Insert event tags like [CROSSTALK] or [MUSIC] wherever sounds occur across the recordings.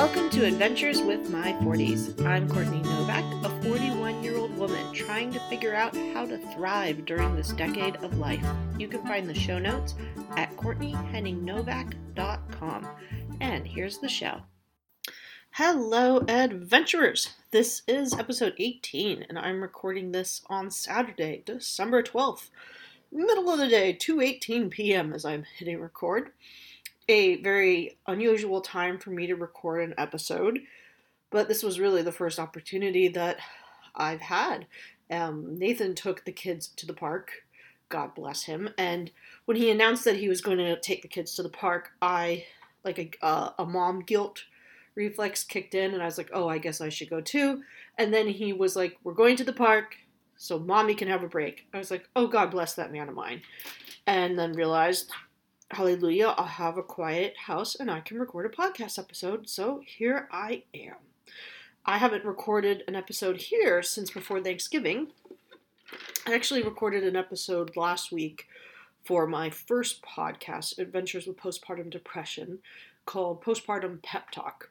Welcome to Adventures with My 40s. I'm Courtney Novak, a 41 year old woman trying to figure out how to thrive during this decade of life. You can find the show notes at CourtneyHenningNovak.com. And here's the show. Hello, adventurers! This is episode 18, and I'm recording this on Saturday, December 12th, middle of the day, 2:18 p.m. as I'm hitting record a very unusual time for me to record an episode, but this was really the first opportunity that I've had. Um, Nathan took the kids to the park, God bless him, and when he announced that he was going to take the kids to the park, I, like a, uh, a mom guilt reflex kicked in, and I was like, oh, I guess I should go too. And then he was like, we're going to the park, so mommy can have a break. I was like, oh, God bless that man of mine. And then realized hallelujah, I'll have a quiet house and I can record a podcast episode. So here I am. I haven't recorded an episode here since before Thanksgiving. I actually recorded an episode last week for my first podcast, Adventures with Postpartum Depression, called Postpartum Pep Talk.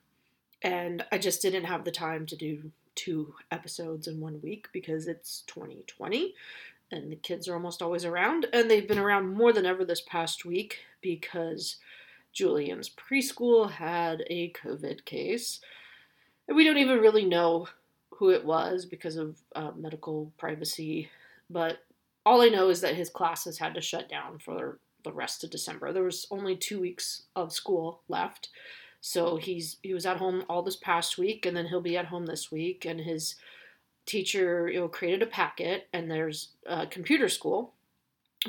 And I just didn't have the time to do two episodes in one week because it's 2020 and the kids are almost always around, and they've been around more than ever this past week because Julian's preschool had a COVID case. And we don't even really know who it was because of uh, medical privacy, but all I know is that his classes had to shut down for the rest of December. There was only two weeks of school left. So he's he was at home all this past week and then he'll be at home this week and his teacher you know created a packet and there's a computer school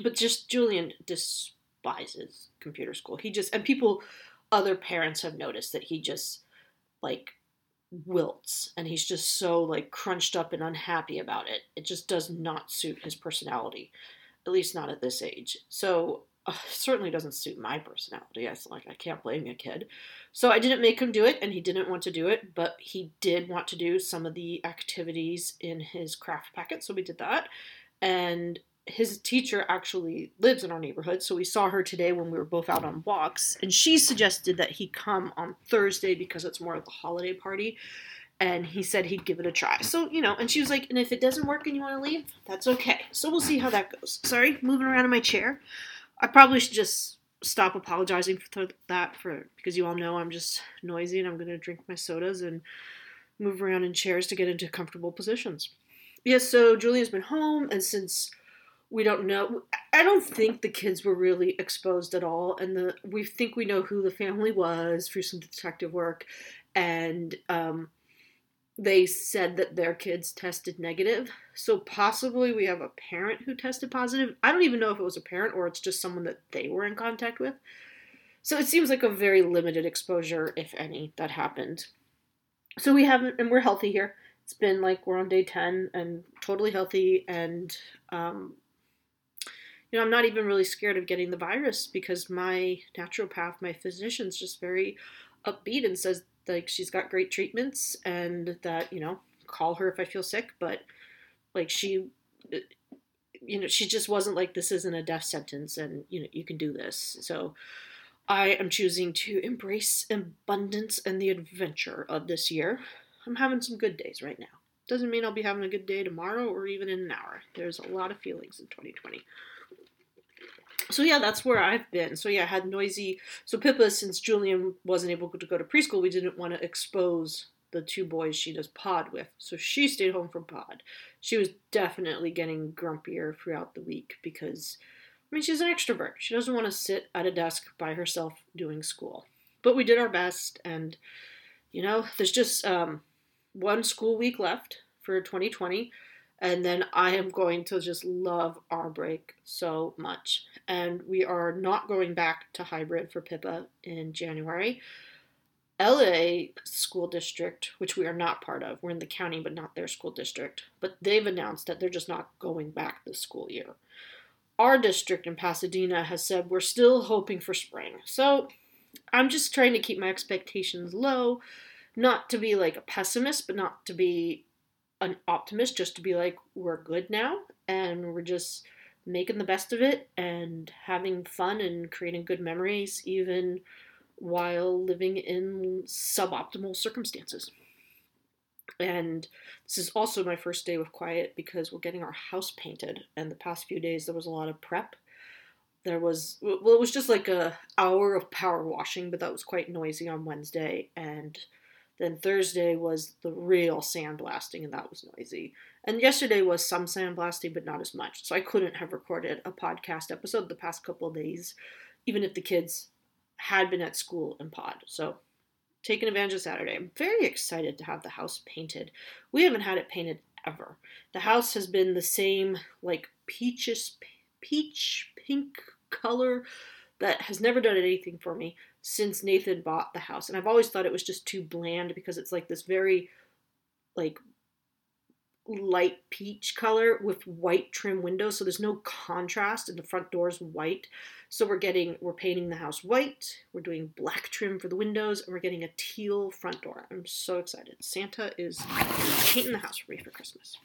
but just julian despises computer school. He just and people other parents have noticed that he just like wilts and he's just so like crunched up and unhappy about it. It just does not suit his personality at least not at this age. So uh, certainly doesn't suit my personality. I like I can't blame a kid. So I didn't make him do it, and he didn't want to do it, but he did want to do some of the activities in his craft packet. So we did that, and his teacher actually lives in our neighborhood, so we saw her today when we were both out on walks, and she suggested that he come on Thursday because it's more of a holiday party. And he said he'd give it a try. So, you know, and she was like, and if it doesn't work and you want to leave, that's okay. So we'll see how that goes. Sorry, moving around in my chair. I probably should just stop apologizing for that for because you all know I'm just noisy and I'm going to drink my sodas and move around in chairs to get into comfortable positions. Yes, so Julian's been home and since we don't know I don't think the kids were really exposed at all and the we think we know who the family was through some detective work and um they said that their kids tested negative. So possibly we have a parent who tested positive. I don't even know if it was a parent or it's just someone that they were in contact with. So it seems like a very limited exposure, if any, that happened. So we haven't, and we're healthy here. It's been like we're on day 10 and totally healthy. And, um, you know, I'm not even really scared of getting the virus because my naturopath, my physician's just very upbeat and says like she's got great treatments and that you know call her if i feel sick but like she you know she just wasn't like this isn't a death sentence and you know you can do this. So i am choosing to embrace abundance and the adventure of this year. I'm having some good days right now. Doesn't mean i'll be having a good day tomorrow or even in an hour. There's a lot of feelings in 2020 so yeah, that's where I've been. So yeah, I had noisy. So Pippa, since Julian wasn't able to go to preschool, we didn't want to expose the two boys she does pod with. So she stayed home from pod. She was definitely getting grumpier throughout the week because, I mean, she's an extrovert. She doesn't want to sit at a desk by herself doing school. But we did our best, and you know, there's just um, one school week left for 2020 and then I am going to just love our break so much. And we are not going back to hybrid for Pippa in January. LA school district, which we are not part of, we're in the county but not their school district, but they've announced that they're just not going back this school year. Our district in Pasadena has said we're still hoping for spring. So I'm just trying to keep my expectations low, not to be like a pessimist, but not to be an optimist just to be like we're good now and we're just making the best of it and having fun and creating good memories even while living in suboptimal circumstances. And this is also my first day with quiet because we're getting our house painted. And the past few days there was a lot of prep. There was well, it was just like a hour of power washing, but that was quite noisy on Wednesday. And then Thursday was the real sandblasting, and that was noisy. And yesterday was some sandblasting, but not as much. So I couldn't have recorded a podcast episode the past couple days, even if the kids had been at school and pod. So taking advantage of Saturday. I'm very excited to have the house painted. We haven't had it painted ever. The house has been the same, like peaches, peach pink color that has never done anything for me since Nathan bought the house. And I've always thought it was just too bland because it's like this very, like, light peach color with white trim windows. So there's no contrast and the front door is white. So we're getting we're painting the house white. We're doing black trim for the windows and we're getting a teal front door. I'm so excited. Santa is painting the house for me for christmas.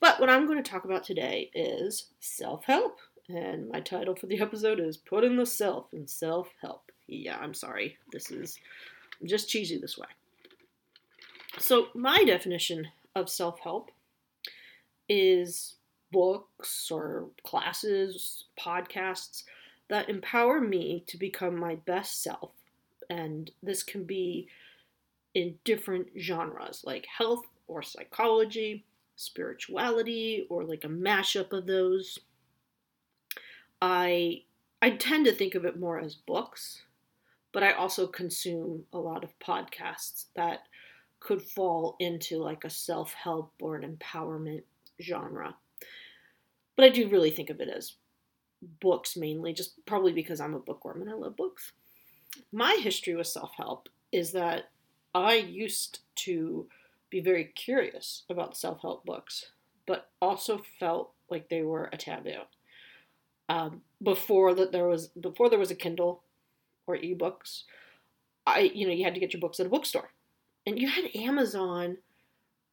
But what i'm going to talk about today is self-help and my title for the episode is putting the self in self-help yeah i'm sorry this is I'm just cheesy this way so my definition of self-help is books or classes, podcasts that empower me to become my best self. And this can be in different genres like health or psychology, spirituality, or like a mashup of those. I I tend to think of it more as books, but I also consume a lot of podcasts that could fall into like a self-help or an empowerment genre. But I do really think of it as books mainly, just probably because I'm a bookworm and I love books. My history with self help is that I used to be very curious about self help books, but also felt like they were a taboo. Um, before that, there was before there was a Kindle or ebooks, I you know you had to get your books at a bookstore, and you had Amazon,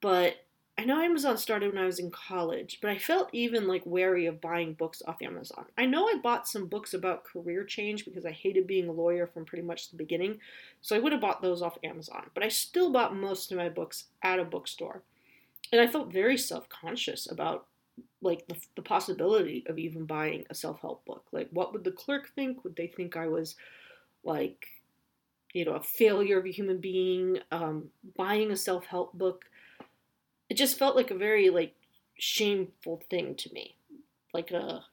but I know Amazon started when I was in college, but I felt even like wary of buying books off Amazon. I know I bought some books about career change because I hated being a lawyer from pretty much the beginning, so I would have bought those off Amazon. But I still bought most of my books at a bookstore. And I felt very self-conscious about like the, the possibility of even buying a self-help book. Like what would the clerk think? Would they think I was like you know, a failure of a human being, um, buying a self-help book it just felt like a very like shameful thing to me like a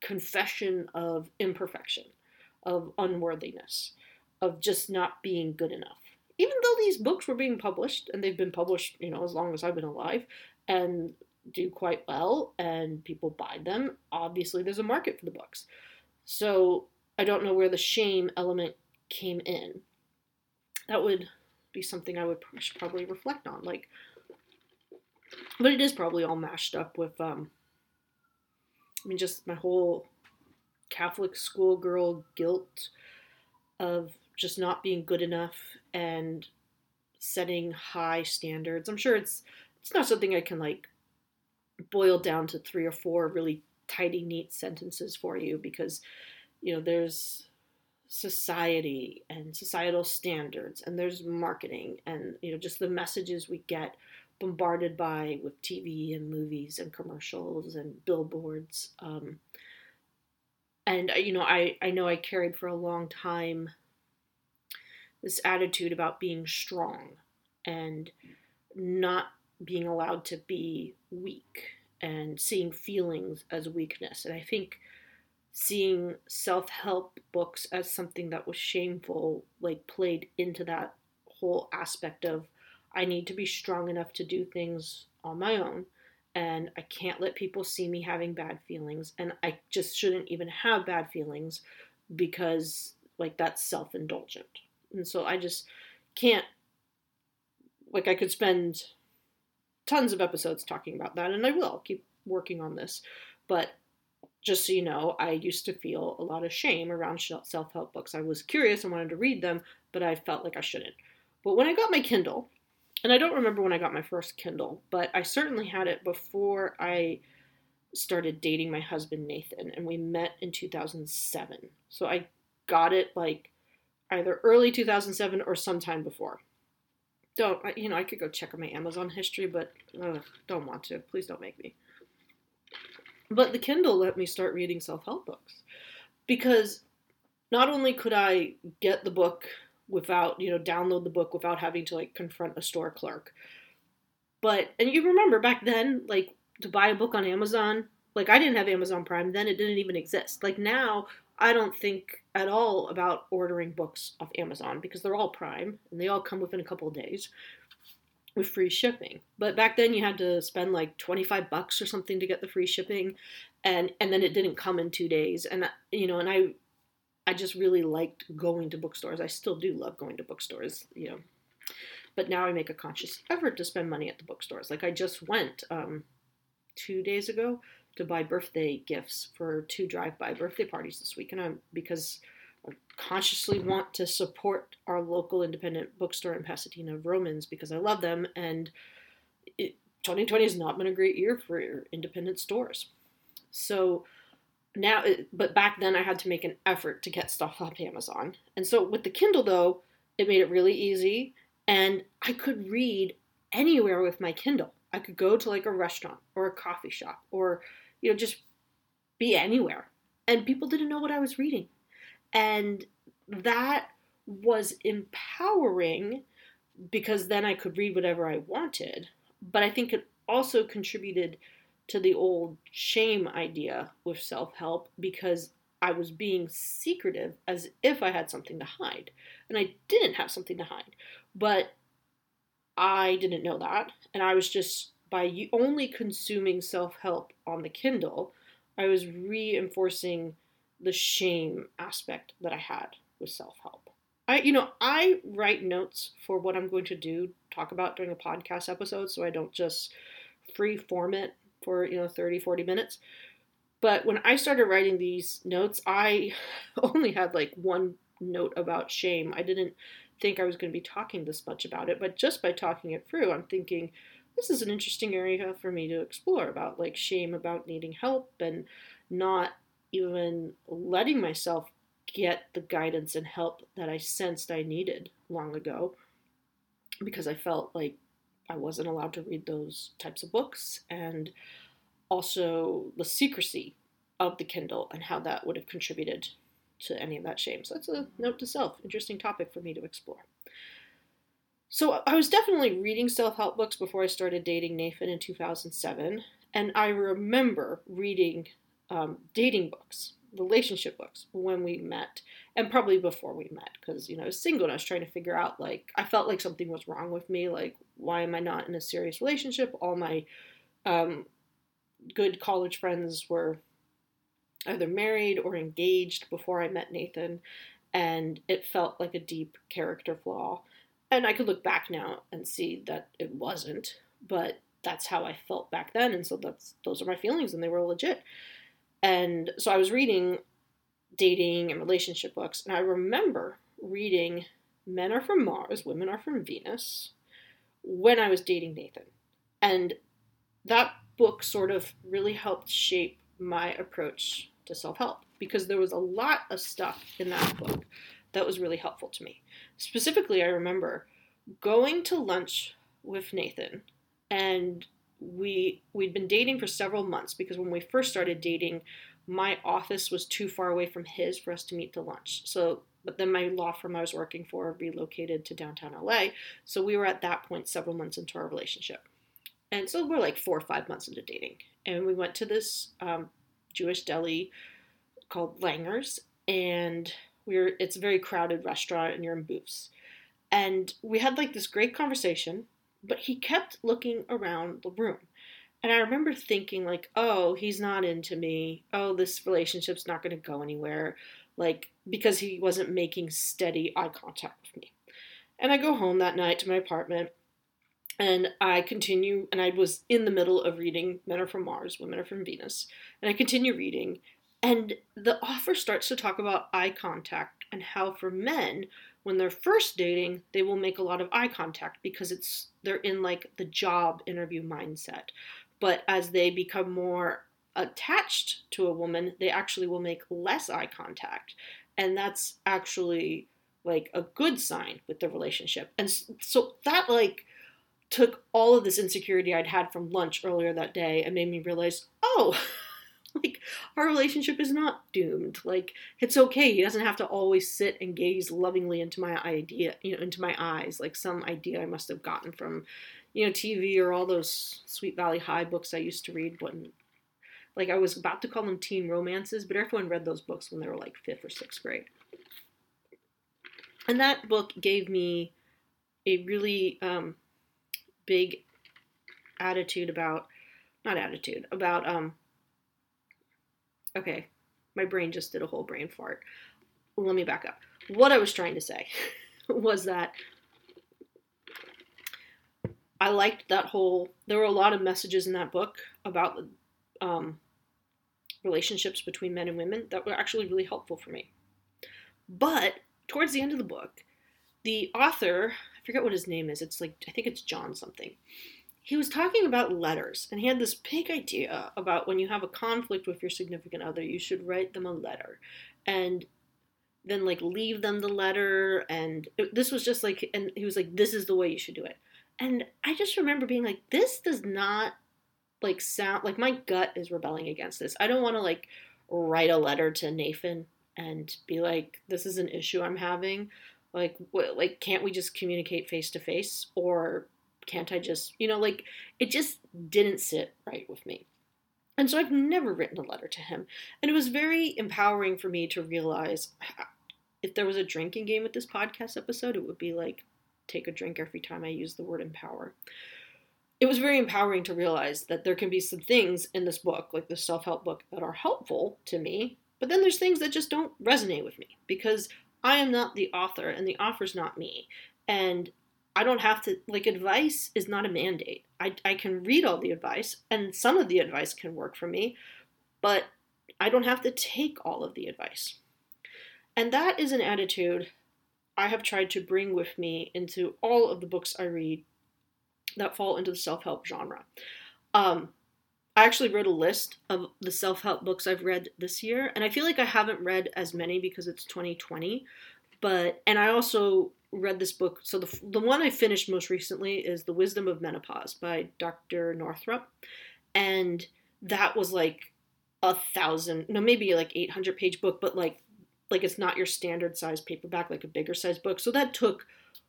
confession of imperfection of unworthiness of just not being good enough even though these books were being published and they've been published you know as long as i've been alive and do quite well and people buy them obviously there's a market for the books so i don't know where the shame element came in that would be something i would probably reflect on like but it is probably all mashed up with, um, I mean, just my whole Catholic schoolgirl guilt of just not being good enough and setting high standards. I'm sure it's it's not something I can like boil down to three or four really tidy, neat sentences for you because you know there's society and societal standards and there's marketing and you know just the messages we get bombarded by with TV and movies and commercials and billboards. Um, and uh, you know, I I know I carried for a long time this attitude about being strong and not being allowed to be weak and seeing feelings as weakness. And I think seeing self help books as something that was shameful, like, played into that whole aspect of I need to be strong enough to do things on my own and I can't let people see me having bad feelings and I just shouldn't even have bad feelings because like that's self-indulgent. And so I just can't like I could spend tons of episodes talking about that and I will keep working on this. But just so you know, I used to feel a lot of shame around self-help books. I was curious and wanted to read them, but I felt like I shouldn't. But when I got my Kindle, and I don't remember when I got my first Kindle, but I certainly had it before I started dating my husband Nathan, and we met in 2007. So I got it like either early 2007 or sometime before. Don't, you know, I could go check on my Amazon history, but don't want to. Please don't make me. But the Kindle let me start reading self help books because not only could I get the book without, you know, download the book without having to like confront a store clerk, but, and you remember back then, like to buy a book on Amazon, like I didn't have Amazon Prime then, it didn't even exist. Like now, I don't think at all about ordering books off Amazon because they're all Prime and they all come within a couple of days with free shipping. But back then you had to spend like 25 bucks or something to get the free shipping and and then it didn't come in 2 days and you know and I I just really liked going to bookstores. I still do love going to bookstores, you know. But now I make a conscious effort to spend money at the bookstores. Like I just went um 2 days ago to buy birthday gifts for two drive-by birthday parties this week, and I'm because I consciously want to support our local independent bookstore in Pasadena, Vroman's, because I love them, and it, 2020 has not been a great year for independent stores. So now, but back then I had to make an effort to get stuff off Amazon, and so with the Kindle though, it made it really easy, and I could read anywhere with my Kindle. I could go to like a restaurant or a coffee shop or you know, just be anywhere. And people didn't know what I was reading. And that was empowering because then I could read whatever I wanted. But I think it also contributed to the old shame idea with self help because I was being secretive as if I had something to hide. And I didn't have something to hide. But I didn't know that. And I was just by only consuming self help on the Kindle, I was reinforcing the shame aspect that I had with self help. I, you know, I write notes for what I'm going to do, talk about during a podcast episode, so I don't just free form it for, you know, 30, 40 minutes. But when I started writing these notes, I [LAUGHS] only had like one note about shame. I didn't think I was going to be talking this much about it, but just by talking it through, I'm thinking, this is an interesting area for me to explore about like shame about needing help and not even letting myself get the guidance and help that I sensed I needed long ago because I felt like I wasn't allowed to read those types of books and also the secrecy of the Kindle and how that would have contributed to any of that shame. So that's a note to self. Interesting topic for me to explore. So I was definitely reading self help books before I started dating Nathan in 2007. And I remember reading um, dating books, relationship books when we met, and probably before we met, because, you know, I was single and I was trying to figure out, like, I felt like something was wrong with me. Like, why am I not in a serious relationship? All my um, good college friends were either married or engaged before I met Nathan, and it felt like a deep character flaw. And I could look back now and see that it wasn't, but that's how I felt back then, and so that's those are my feelings, and they were legit. And so I was reading dating and relationship books, and I remember reading Men Are From Mars, Women Are From Venus when I was dating Nathan. And that book sort of really helped shape my approach to self help because there was a lot of stuff in that book that was really helpful to me. Specifically, I remember going to lunch with Nathan and we we'd been dating for several months because when we first started dating my office was too far away from his for us to meet to lunch. So but then my law firm I was working for relocated to downtown LA. So we were at that point several months into our relationship. And so we're like four or five months into dating. And we went to this um, Jewish deli called Langer's. And we are it's a very crowded restaurant and you're in booths. And we had like this great conversation but he kept looking around the room. And i remember thinking like oh he's not into me. Oh this relationship's not going to go anywhere like because he wasn't making steady eye contact with me. And i go home that night to my apartment and I continue, and I was in the middle of reading Men Are From Mars, Women Are From Venus, and I continue reading, and the author starts to talk about eye contact and how for men, when they're first dating, they will make a lot of eye contact because it's they're in like the job interview mindset. But as they become more attached to a woman, they actually will make less eye contact. And that's actually like a good sign with the relationship. And so that like took all of this insecurity I'd had from lunch earlier that day and made me realize, oh, [LAUGHS] like our relationship is not doomed. Like it's okay. He doesn't have to always sit and gaze lovingly into my idea, you know, into my eyes, like some idea I must have gotten from, you know, TV or all those Sweet Valley High books I used to read when like I was about to call them teen romances, but everyone read those books when they were like fifth or sixth grade. And that book gave me a really um, big attitude about, not attitude, about, um, okay, my brain just did a whole brain fart. Let me back up. What I was trying to say [LAUGHS] was that I liked that whole, there were a lot of messages in that book about um, relationships between men and women that were actually really helpful for me. But towards the end of the book, the author, I forget what his name is, it's like, I think it's John something. He was talking about letters, and he had this big idea about when you have a conflict with your significant other, you should write them a letter. And then, like, leave them the letter. And this was just like, and he was like, this is the way you should do it. And I just remember being like, this does not like sound like my gut is rebelling against this. I don't want to like write a letter to Nathan and be like, this is an issue I'm having. Like, what, like, can't we just communicate face to face, or can't I just, you know, like, it just didn't sit right with me. And so I've never written a letter to him. And it was very empowering for me to realize if there was a drinking game with this podcast episode, it would be like take a drink every time I use the word empower it was very empowering to realize that there can be some things in this book, like the self help book, that are helpful to me, but then there's things that just don't resonate with me because I am not the author and the author's not me. And I don't have to, like, advice is not a mandate. I, I can read all the advice, and some of the advice can work for me, but I don't have to take all of the advice. And that is an attitude I have tried to bring with me into all of the books I read that fall into the self help genre. Um, I actually wrote a list of the self help books I've read this year, and I feel like I haven't read as many because it's 2020. But and I also read this book. So the the one I finished most recently is The Wisdom of Menopause by Dr. Northrup, and that was like a thousand, no, maybe like 800 page book, but like like it's not your standard size paperback, like a bigger size book. So that took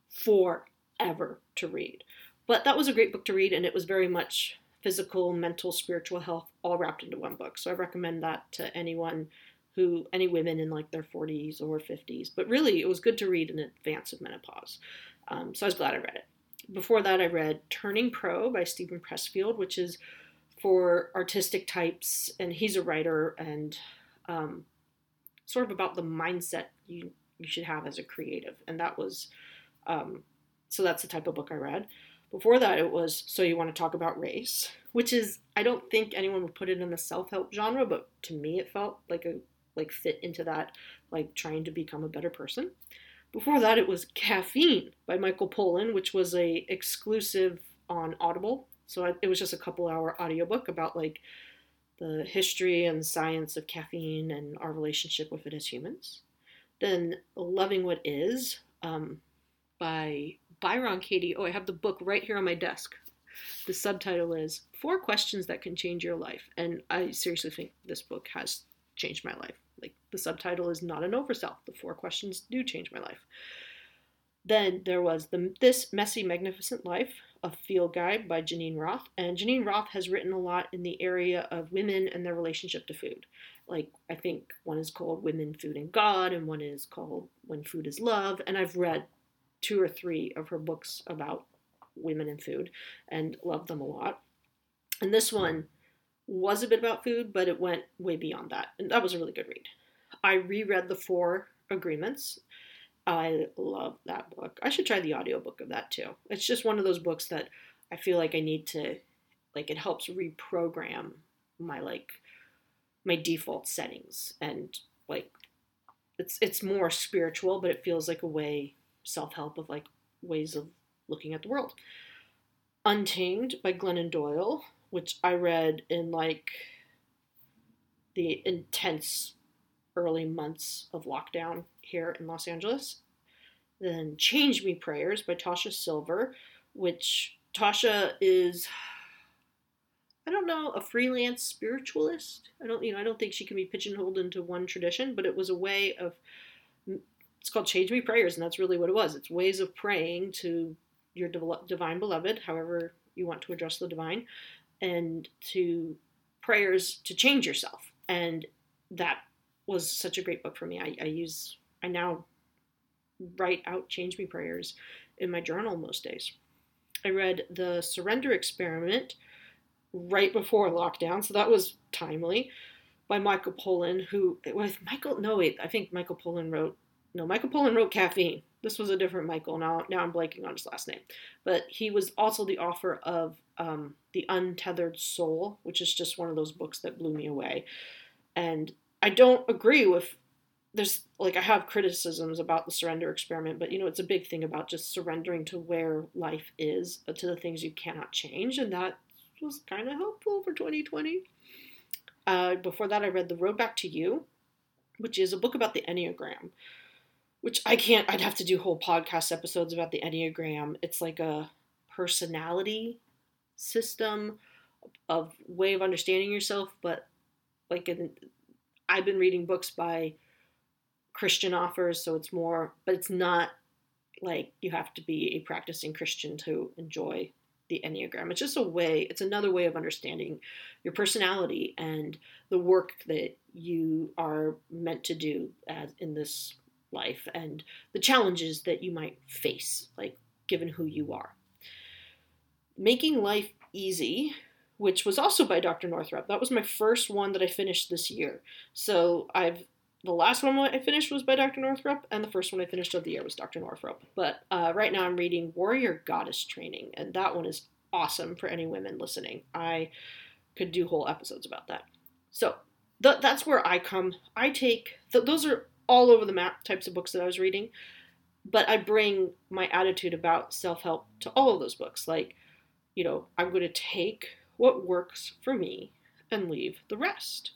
forever to read. But that was a great book to read, and it was very much physical, mental, spiritual health all wrapped into one book. So I recommend that to anyone who, any women in like their 40s or 50s. But really, it was good to read in advance of menopause. Um, so I was glad I read it. Before that, I read Turning Pro by Steven Pressfield, which is for artistic types, and he's a writer and um, sort of about the mindset you you should have as a creative. And that was um, so that's the type of book I read. Before that, it was So You Want to Talk About Race, which is, I don't think anyone would put it in the self help genre, but to me, it felt like a like fit into that, like trying to become a better person. Before that, it was Caffeine by Michael Pollan, which was a exclusive on Audible. So it was just a couple hour audiobook about like the history and science of caffeine and our relationship with it as humans. Then Loving What Is um, by Byron Katie. Oh, I have the book right here on my desk. The subtitle is Four Questions That Can Change Your Life. And I seriously think this book has changed my life. Like, the subtitle is not an oversell. The four questions do change my life. Then there was the This Messy Magnificent Life, a field guide by Geneen Roth. And Geneen Roth has written a lot in the area of women and their relationship to food. Like, I think one is called Women, Food, and God, and one is called When Food is Love. And I've read two or three of her books about women and food and loved them a lot. And this one was a bit about food, but it went way beyond that. And that was a really good read. I reread The Four Agreements. I love that book. I should try the audiobook of that too. It's just one of those books that I feel like I need to like it helps reprogram my like my default settings and like it's it's more spiritual, but it feels like a way self help of like ways of looking at the world. Untamed by Glennon Doyle, which I read in like the intense early months of lockdown here in Los Angeles. then Change Me Prayers by Tosha Silver, which Tosha is I don't know, a freelance spiritualist. I don't, you know, I don't think she can be pigeonholed into one tradition, but it was a way of. It's called Change Me Prayers, and that's really what it was. It's ways of praying to your divine beloved, however you want to address the divine, and to prayers to change yourself. And that was such a great book for me. I, I use, I now write out Change Me Prayers in my journal most days. I read The Surrender Experiment right before lockdown, so that was timely. By Michael Pollan, who with Michael. No, wait, I think Michael Pollan wrote. No, Michael Pollan wrote Caffeine. This was a different Michael. Now, now I'm blanking on his last name, but he was also the author of um, The Untethered Soul, which is just one of those books that blew me away. And I don't agree with there's like I have criticisms about the surrender experiment, but you know it's a big thing about just surrendering to where life is, uh, to the things you cannot change, and that was kind of helpful for 2020. Uh, before that, I read The Road Back to You, which is a book about the Enneagram, which I can't, I'd have to do whole podcast episodes about the Enneagram. It's like a personality system of way of understanding yourself, but like in, I've been reading books by Christian authors, so it's more, but it's not like you have to be a practicing Christian to enjoy the Enneagram. It's just a way, it's another way of understanding your personality and the work that you are meant to do as, in this life and the challenges that you might face, like given who you are. Making Life Easy, which was also by Dr. Northrup. That was my first one that I finished this year. So I've the last one I finished was by Dr. Northrup, and the first one I finished of the year was Dr. Northrup. But uh, right now I'm reading Warrior Goddess Training, and that one is awesome for any women listening. I could do whole episodes about that. So th- that's where I come. I take th- those are all over the map types of books that I was reading, but I bring my attitude about self help to all of those books. Like, you know, I'm going to take what works for me and leave the rest.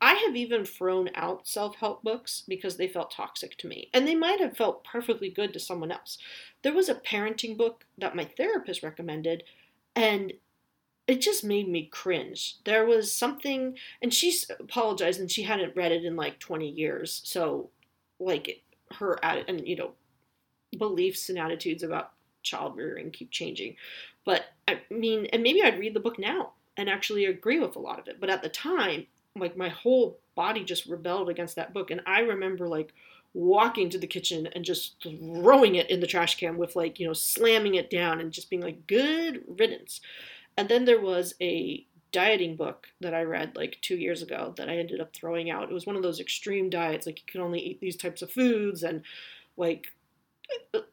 I have even thrown out self help books because they felt toxic to me. And they might have felt perfectly good to someone else. There was a parenting book that my therapist recommended, and it just made me cringe. There was something, and she apologized, and she hadn't read it in like 20 years. So, like, her, and you know, beliefs and attitudes about child rearing keep changing. But I mean, and maybe I'd read the book now and actually agree with a lot of it. But at the time, like my whole body just rebelled against that book and i remember like walking to the kitchen and just throwing it in the trash can with like you know slamming it down and just being like good riddance and then there was a dieting book that i read like two years ago that i ended up throwing out it was one of those extreme diets like you can only eat these types of foods and like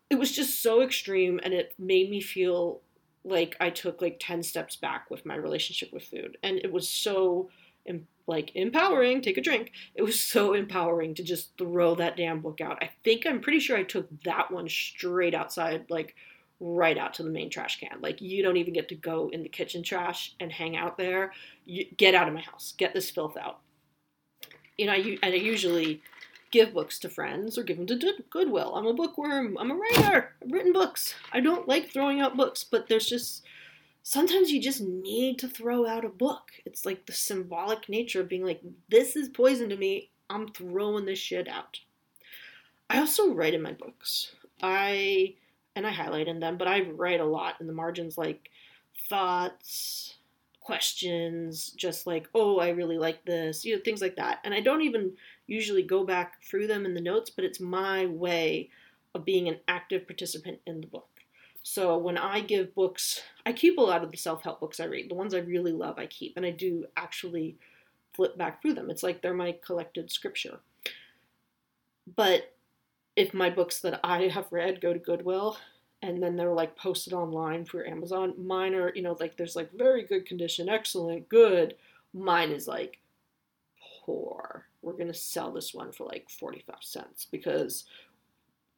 it was just so extreme and it made me feel like i took like 10 steps back with my relationship with food and it was so like empowering, take a drink. It was so empowering to just throw that damn book out. I think I'm pretty sure I took that one straight outside, like right out to the main trash can. Like you don't even get to go in the kitchen trash and hang out there. You, get out of my house. Get this filth out. You know, I, and I usually give books to friends or give them to Goodwill. I'm a bookworm. I'm a writer. I've written books. I don't like throwing out books, but there's just sometimes you just need to throw out a book. It's like the symbolic nature of being like, this is poison to me. I'm throwing this shit out. I also write in my books. I and I highlight in them, but I write a lot in the margins like thoughts, questions, just like, oh, I really like this, you know, things like that. And I don't even usually go back through them in the notes, but it's my way of being an active participant in the book. So when I give books, I keep a lot of the self help books I read. The ones I really love, I keep, and I do actually flip back through them. It's like they're my collected scripture. But if my books that I have read go to Goodwill and then they're like posted online for Amazon, mine are, you know, like there's like very good condition, excellent, good. Mine is like poor. We're going to sell this one for like 45 cents because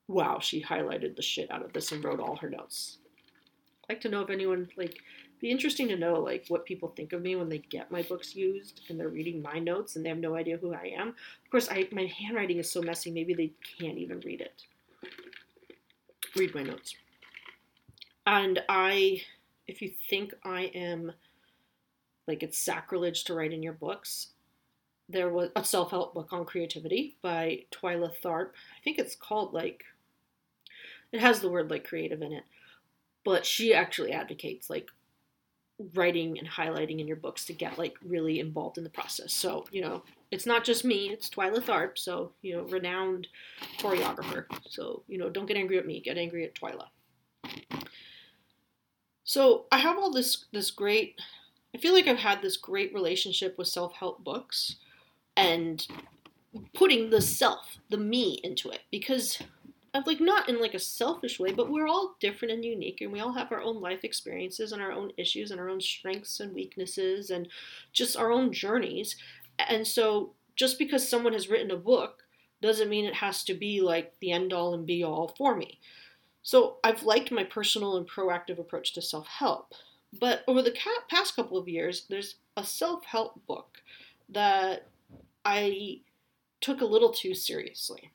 wow, she highlighted the shit out of this and wrote all her notes. I'd like to know if anyone like be interesting to know like what people think of me when they get my books used and they're reading my notes and they have no idea who I am. Of course, I my handwriting is so messy, maybe they can't even read it. read my notes. And I, if you think I am like it's sacrilege to write in your books, there was a self help book on creativity by Twyla Tharp. I think it's called like, it has the word like creative in it, but she actually advocates like writing and highlighting in your books to get like really involved in the process. So, you know, it's not just me, it's Twyla Tharp, so, you know, renowned choreographer. So, you know, don't get angry at me, get angry at Twyla. So, I have all this this great I feel like I've had this great relationship with self-help books and putting the self, the me into it because of like not in like a selfish way, but we're all different and unique and we all have our own life experiences and our own issues and our own strengths and weaknesses and just our own journeys. And so just because someone has written a book doesn't mean it has to be like the end all and be all for me. So I've liked my personal and proactive approach to self-help. But over the past couple of years, there's a self-help book that I took a little too seriously.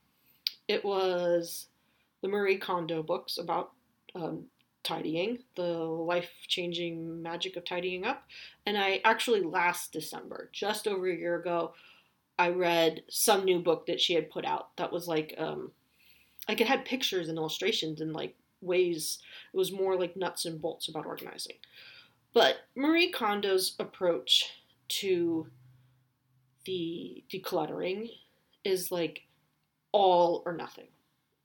It was the Marie Kondo books about um, tidying, the life changing magic of tidying up. And I actually last December, just over a year ago, I read some new book that she had put out that was like, um, like it had pictures and illustrations and like ways, it was more like nuts and bolts about organizing. But Marie Kondo's approach to the decluttering is like all or nothing.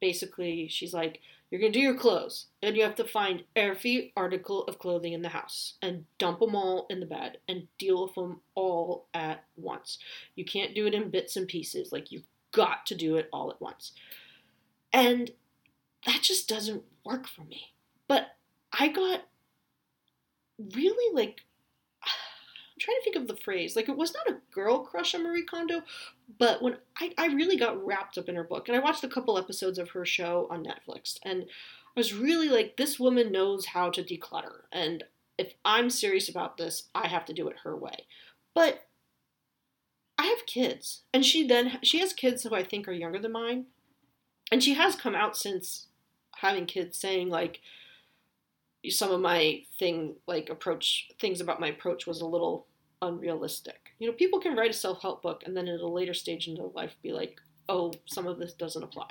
Basically, she's like, you're going to do your clothes, and you have to find every article of clothing in the house and dump them all in the bed and deal with them all at once. You can't do it in bits and pieces. Like, you've got to do it all at once. And that just doesn't work for me. But I got really like trying to think of the phrase. Like it was not a girl crush on Marie Kondo, but when I, I really got wrapped up in her book, and I watched a couple episodes of her show on Netflix, and I was really like, this woman knows how to declutter, and if I'm serious about this, I have to do it her way. But I have kids, and she then she has kids who I think are younger than mine, and she has come out since having kids saying like some of my thing like approach things about my approach was a little unrealistic. You know, people can write a self help book and then at a later stage in their life be like, oh, some of this doesn't apply.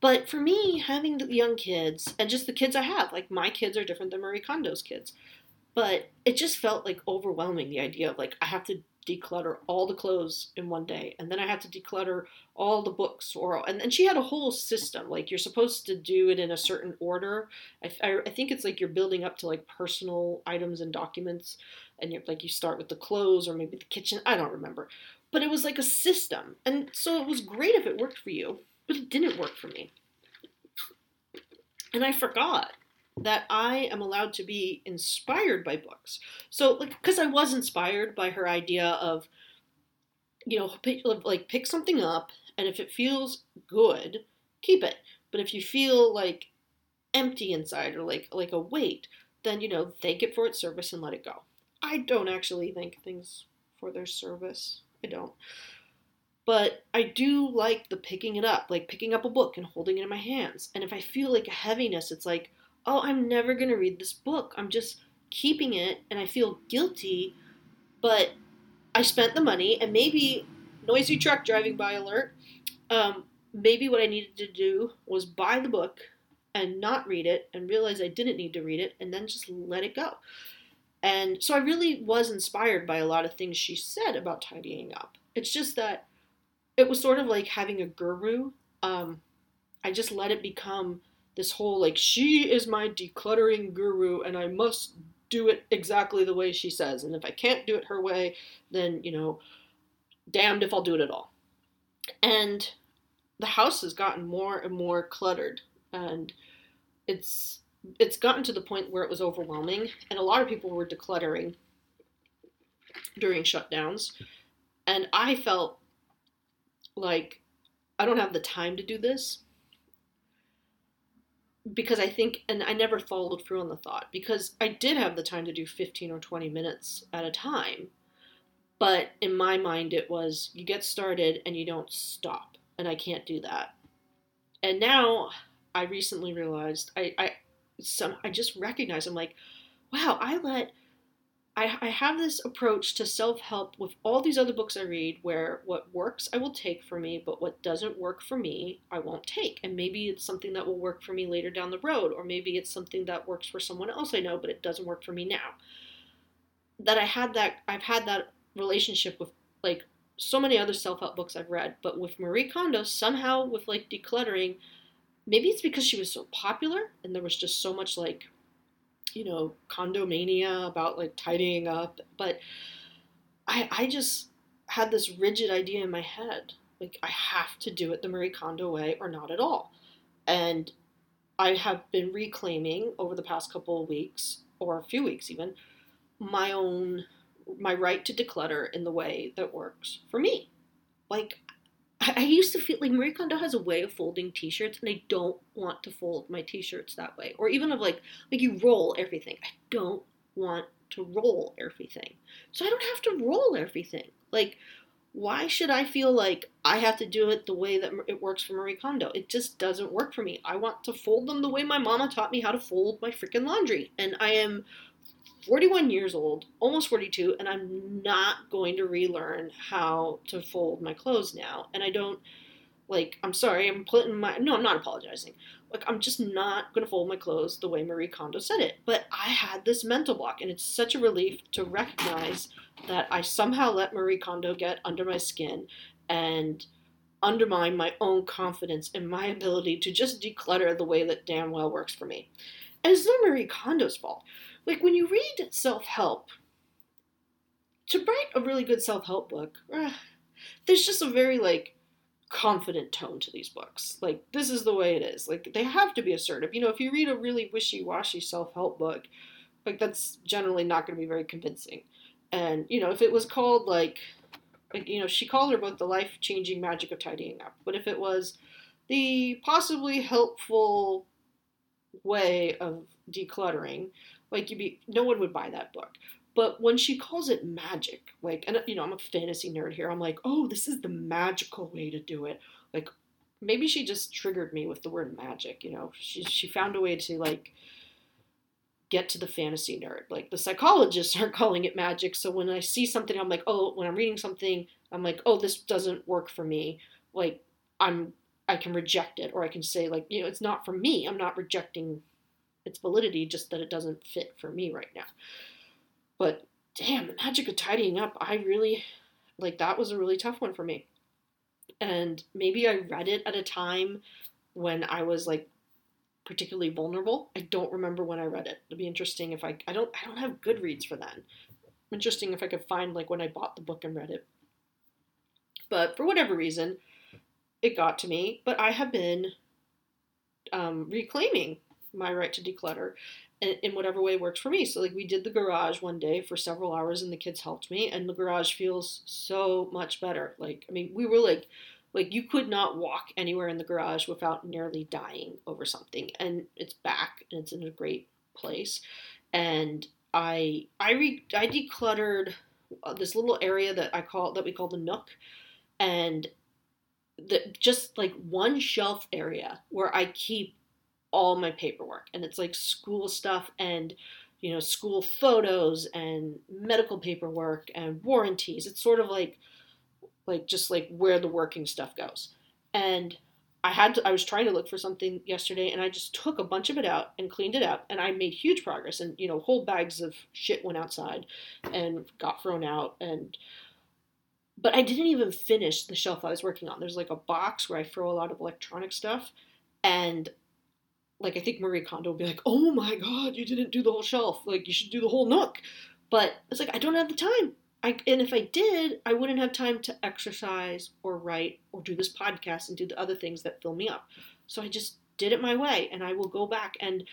But for me, having the young kids and just the kids I have, like my kids are different than Marie Kondo's kids. But it just felt like overwhelming the idea of like, I have to declutter all the clothes in one day and then i had to declutter all the books or and then she had a whole system like you're supposed to do it in a certain order I, I, I, think it's like you're building up to like personal items and documents and you're like you start with the clothes or maybe the kitchen. I don't remember. But it was like a system. And so it was great if it worked for you, but it didn't work for me. And I forgot that I am allowed to be inspired by books. So like cuz I was inspired by her idea of you know, pick, like pick something up and if it feels good, keep it. But if you feel like empty inside or like like a weight, then you know, thank it for its service and let it go. I don't actually thank things for their service. I don't. But I do like the picking it up, like picking up a book and holding it in my hands. And if I feel like a heaviness, it's like, oh, I'm never going to read this book. I'm just keeping it and I feel guilty, but I spent the money and maybe noisy truck driving by alert. Um, maybe what I needed to do was buy the book and not read it and realize I didn't need to read it and then just let it go. And so I really was inspired by a lot of things she said about tidying up. It's just that it was sort of like having a guru. Um, I just let it become this whole like, she is my decluttering guru and I must do it exactly the way she says. And if I can't do it her way, then, you know, damned if I'll do it at all. And the house has gotten more and more cluttered. And it's it's gotten to the point where it was overwhelming, and a lot of people were decluttering during shutdowns. And I felt like I don't have the time to do this because I think, and I never followed through on the thought because I did have the time to do 15 or 20 minutes at a time. But in my mind, it was you get started and you don't stop. And I can't do that. And now I recently realized I I some I just recognized I'm like, wow, I let I, I have this approach to self help with all these other books I read where what works I will take for me, but what doesn't work for me, I won't take. And maybe it's something that will work for me later down the road, or maybe it's something that works for someone else I know, but it doesn't work for me now. That I had that, I've had that relationship with like so many other self help books I've read, but with Marie Kondo, somehow with like decluttering, maybe it's because she was so popular and there was just so much like you know, Kondomania about like tidying up, but I I just had this rigid idea in my head. Like I have to do it the Marie Kondo way or not at all. And I have been reclaiming over the past couple of weeks or a few weeks even my own my right to declutter in the way that works for me. Like I used to feel like Marie Kondo has a way of folding t-shirts and I don't want to fold my t-shirts that way. Or even of like like you roll everything. I don't want to roll everything. So I don't have to roll everything. Like why should I feel like I have to do it the way that it works for Marie Kondo? It just doesn't work for me. I want to fold them the way my mama taught me how to fold my freaking laundry. And I am 41 years old, almost 42, and I'm not going to relearn how to fold my clothes now. And I don't, like, I'm sorry, I'm putting my, no, I'm not apologizing. Like, I'm just not going to fold my clothes the way Marie Kondo said it. But I had this mental block, and it's such a relief to recognize that I somehow let Marie Kondo get under my skin and undermine my own confidence in my ability to just declutter the way that damn well works for me. And it's not Marie Kondo's fault like when you read self help, to write a really good self help book, uh, there's just a very like confident tone to these books. Like this is the way it is. Like they have to be assertive. You know, if you read a really wishy washy self help book, like that's generally not going to be very convincing. And you know, if it was called like, like you know, she called her book "The Life Changing Magic of Tidying Up," but if it was the possibly helpful way of decluttering, like you'd be no one would buy that book. But when she calls it magic, like and you know, I'm a fantasy nerd here. I'm like, "Oh, this is the magical way to do it." Like maybe she just triggered me with the word magic, you know. She she found a way to like get to the fantasy nerd. Like the psychologists [LAUGHS] are calling it magic. So when I see something, I'm like, oh, when I'm reading something, I'm like, oh, this doesn't work for me. Like I'm, I can reject it, or I can say like, you know, it's not for me. I'm not rejecting its validity, just that it doesn't fit for me right now. But damn, the magic of tidying up, I really like that was a really tough one for me. And maybe I read it at a time when I was like particularly vulnerable. I don't remember when I read it. It'd be interesting if I I don't I don't have Goodreads for then. Interesting if I could find like when I bought the book and read it. But for whatever reason, it got to me. But I have been um, reclaiming my right to declutter in, whatever way works for me. So like we did the garage one day for several hours and the kids helped me and the garage feels so much better. Like I mean we were like like you could not walk anywhere in the garage without nearly dying over something and it's back and it's in a great place and I I re, I decluttered uh, this little area that I call that we call the nook and the just like one shelf area where I keep all my paperwork and it's like school stuff and you know school photos and medical paperwork and warranties. It's sort of like like just like where the working stuff goes. And i had to i was trying to look for something yesterday and i just took a bunch of it out and cleaned it up and i made huge progress and you know whole bags of shit went outside and got thrown out and but i didn't even finish the shelf i was working on. There's like a box where i throw a lot of electronic stuff and like I think Marie Kondo would be like, "Oh my God, you didn't do the whole shelf. Like you should do the whole nook." But it's like I don't have the time. I and if I did, I wouldn't have time to exercise or write or do this podcast and do the other things that fill me up. So I just did it my way, and I will go back. And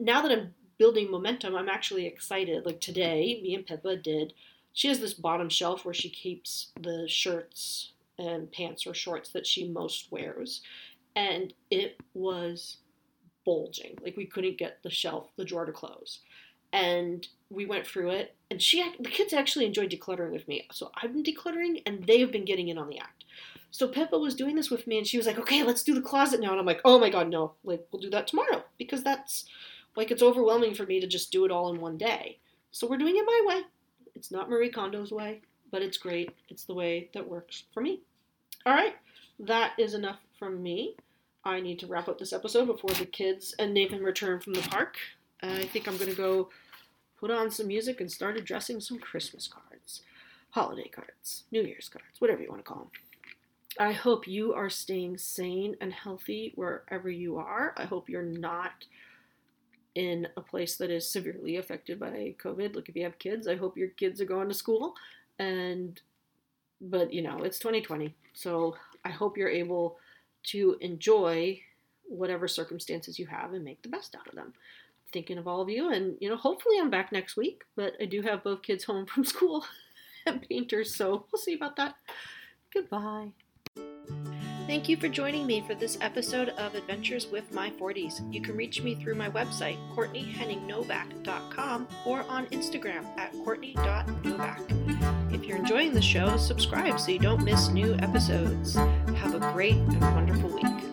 now that I'm building momentum, I'm actually excited. Like today, me and Pippa did. She has this bottom shelf where she keeps the shirts and pants or shorts that she most wears, and it was bulging. Like we couldn't get the shelf, the drawer to close. And we went through it, and she, the kids actually enjoyed decluttering with me. So I've been decluttering, and they have been getting in on the act. So Pippa was doing this with me and she was like, okay, let's do the closet now. And I'm like, oh my God, no. Like, we'll do that tomorrow because that's like, it's overwhelming for me to just do it all in one day. So we're doing it my way. It's not Marie Kondo's way, but it's great. It's the way that works for me. All right, that is enough from me. I need to wrap up this episode before the kids and Nathan return from the park. I think I'm going to go put on some music and start addressing some Christmas cards, holiday cards, New Year's cards, whatever you want to call them. I hope you are staying sane and healthy wherever you are. I hope you're not in a place that is severely affected by COVID. Look, if you have kids, I hope your kids are going to school. And, but you know, it's 2020. So I hope you're able to enjoy whatever circumstances you have and make the best out of them. Thinking of all of you, and you know, hopefully I'm back next week, but I do have both kids home [LAUGHS] from school [LAUGHS] and painters, so we'll see about that. Goodbye. Thank you for joining me for this episode of Adventures with My 40s. You can reach me through my website, CourtneyHenningNovak.com, or on Instagram at Courtney.Novak. If you're enjoying the show, subscribe so you don't miss new episodes. Have a great and wonderful week.